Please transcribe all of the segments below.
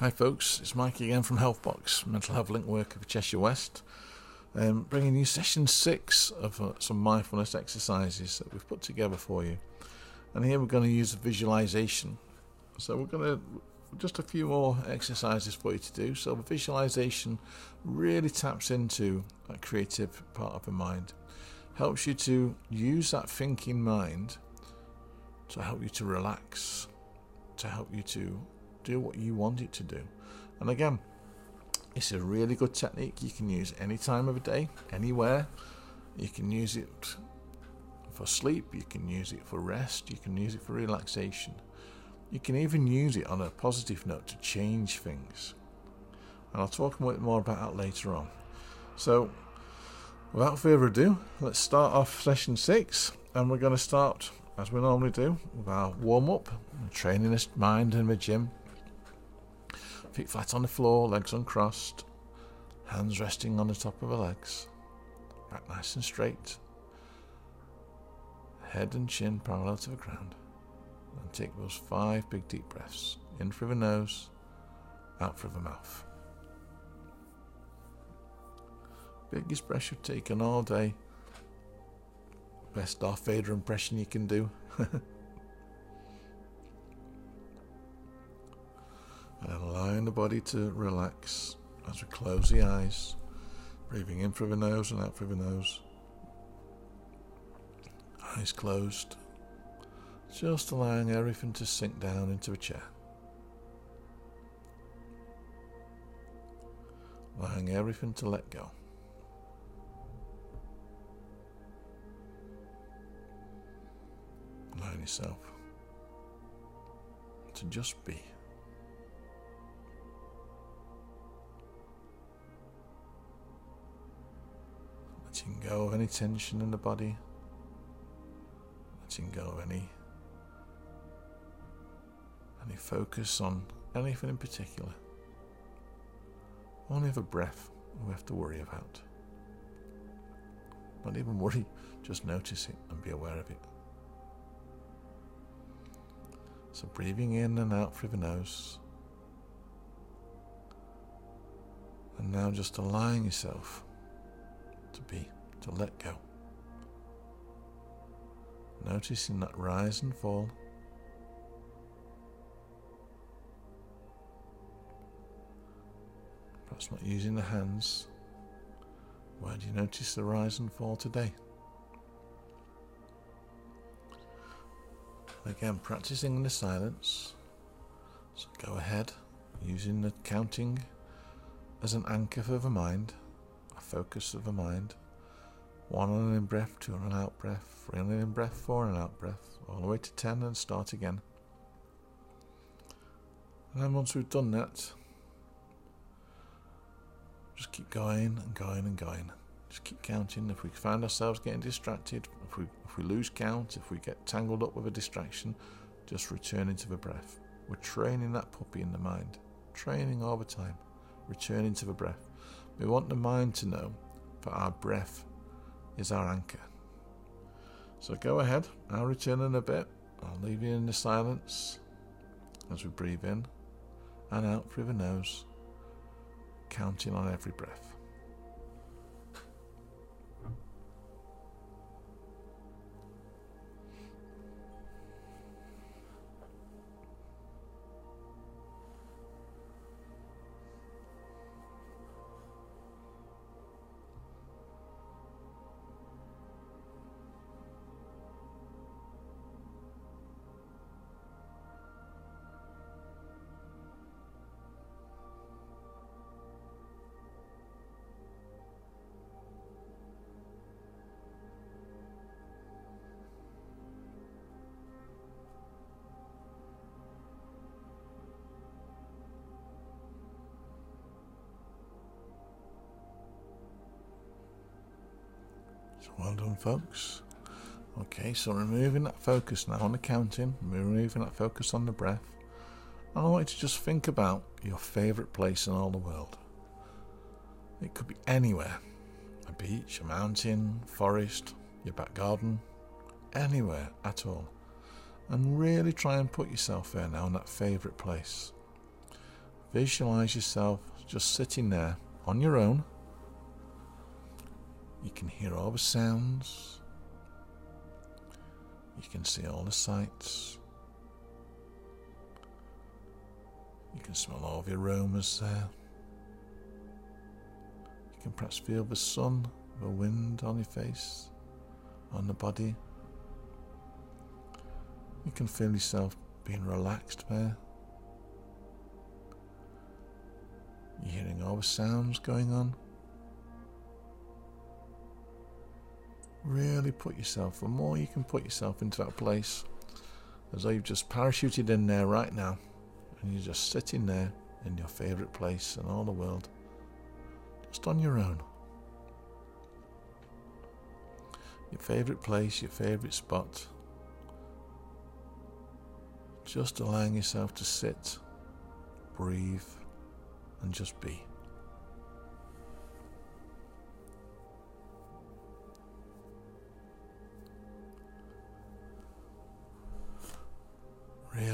Hi, folks. It's Mike again from Healthbox, mental health link worker for Cheshire West, um, bringing you session six of uh, some mindfulness exercises that we've put together for you. And here we're going to use a visualization. So we're going to just a few more exercises for you to do. So the visualization really taps into that creative part of the mind, helps you to use that thinking mind to help you to relax, to help you to do what you want it to do. And again, it's a really good technique you can use any time of the day, anywhere. You can use it for sleep, you can use it for rest, you can use it for relaxation. You can even use it on a positive note to change things. And I'll talk a bit more about that later on. So, without further ado, let's start off session six, and we're going to start as we normally do with our warm up, training the mind in the gym, Feet flat on the floor, legs uncrossed, hands resting on the top of the legs, back nice and straight, head and chin parallel to the ground. And take those five big deep breaths in through the nose, out through the mouth. Biggest breath you've taken all day. Best Darth Vader impression you can do. allowing the body to relax as we close the eyes, breathing in through the nose and out through the nose. Eyes closed, just allowing everything to sink down into a chair. Allowing everything to let go. Allowing yourself to just be. Letting go of any tension in the body. Letting go of any any focus on anything in particular. Only the breath we have to worry about. Not even worry, just notice it and be aware of it. So breathing in and out through the nose. And now just allowing yourself to be, to let go. Noticing that rise and fall. Perhaps not using the hands. Where do you notice the rise and fall today? Again, practicing in the silence. So go ahead, using the counting as an anchor for the mind a focus of the mind. One on an in breath, two on an out breath, three on an in breath, four on an out breath, all the way to ten and start again. And then once we've done that, just keep going and going and going. Just keep counting. If we find ourselves getting distracted, if we if we lose count, if we get tangled up with a distraction, just return into the breath. We're training that puppy in the mind, training all the time, returning to the breath. We want the mind to know that our breath is our anchor. So go ahead, I'll return in a bit. I'll leave you in the silence as we breathe in and out through the nose, counting on every breath. Well done, folks. Okay, so removing that focus now on the counting, removing that focus on the breath. And I want you to just think about your favourite place in all the world. It could be anywhere a beach, a mountain, forest, your back garden, anywhere at all. And really try and put yourself there now in that favourite place. visualize yourself just sitting there on your own. You can hear all the sounds. You can see all the sights. You can smell all the aromas there. You can perhaps feel the sun, the wind on your face, on the body. You can feel yourself being relaxed there. You're hearing all the sounds going on. Really put yourself, the more you can put yourself into that place, as though you've just parachuted in there right now, and you're just sitting there in your favourite place in all the world, just on your own. Your favourite place, your favourite spot. Just allowing yourself to sit, breathe, and just be.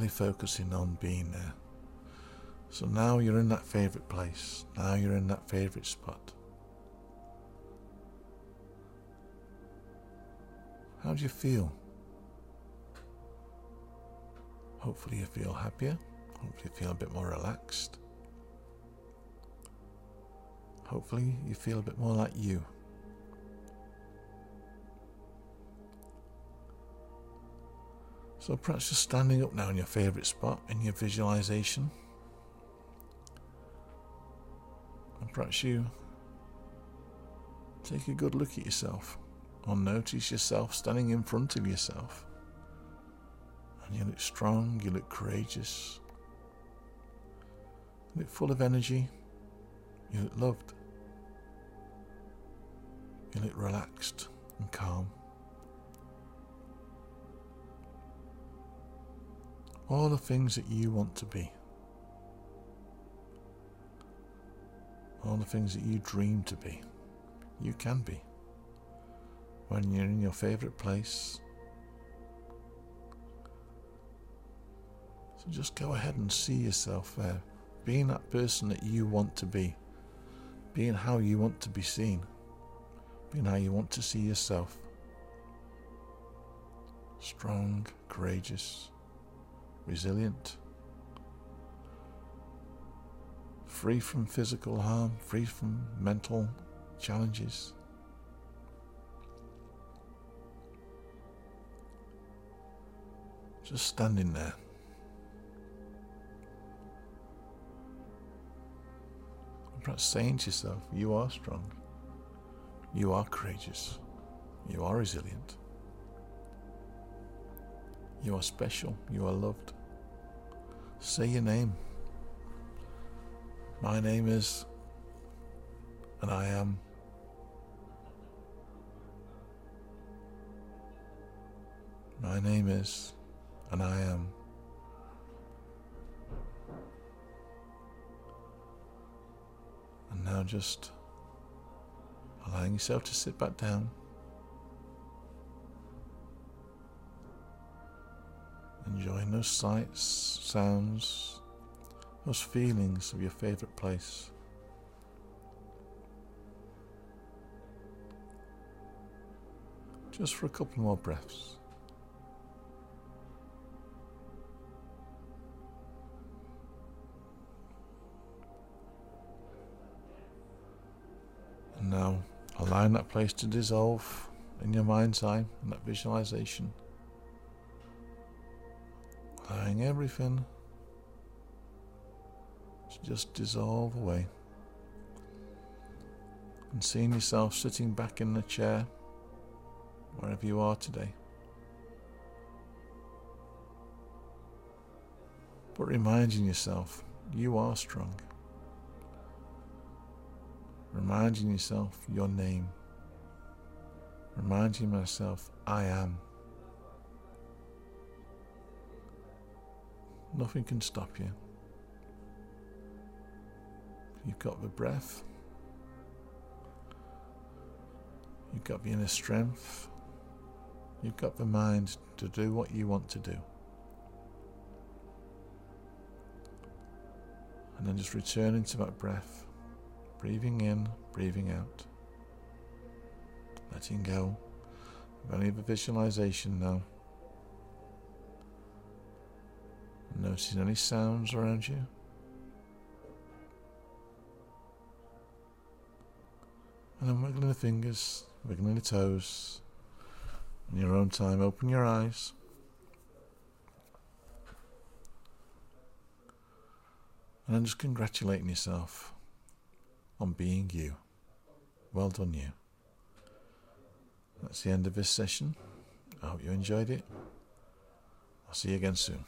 Really focusing on being there. So now you're in that favourite place. Now you're in that favourite spot. How do you feel? Hopefully, you feel happier. Hopefully, you feel a bit more relaxed. Hopefully, you feel a bit more like you. So, perhaps just standing up now in your favourite spot in your visualization. And perhaps you take a good look at yourself or notice yourself standing in front of yourself. And you look strong, you look courageous, you look full of energy, you look loved. You look relaxed and calm. All the things that you want to be. All the things that you dream to be. You can be. When you're in your favourite place. So just go ahead and see yourself there. Being that person that you want to be. Being how you want to be seen being how you want to see yourself. Strong, courageous, resilient, free from physical harm, free from mental challenges. Just standing there. Perhaps saying to yourself, You are strong. You are courageous. You are resilient. You are special. You are loved. Say your name. My name is, and I am. My name is, and I am. And now just allowing yourself to sit back down. Those sights, sounds, those feelings of your favourite place. Just for a couple more breaths. And now allowing that place to dissolve in your mind's eye in that visualization. Allowing everything to just dissolve away. And seeing yourself sitting back in the chair wherever you are today. But reminding yourself you are strong reminding yourself your name, reminding myself, I am. Nothing can stop you. You've got the breath, you've got the inner strength, you've got the mind to do what you want to do. And then just return into that breath. Breathing in, breathing out. Letting go of any of the visualization now. Noticing any sounds around you. And then wiggling the fingers, wiggling the toes. In your own time, open your eyes. And then just congratulating yourself on being you. Well done, you. That's the end of this session. I hope you enjoyed it. I'll see you again soon.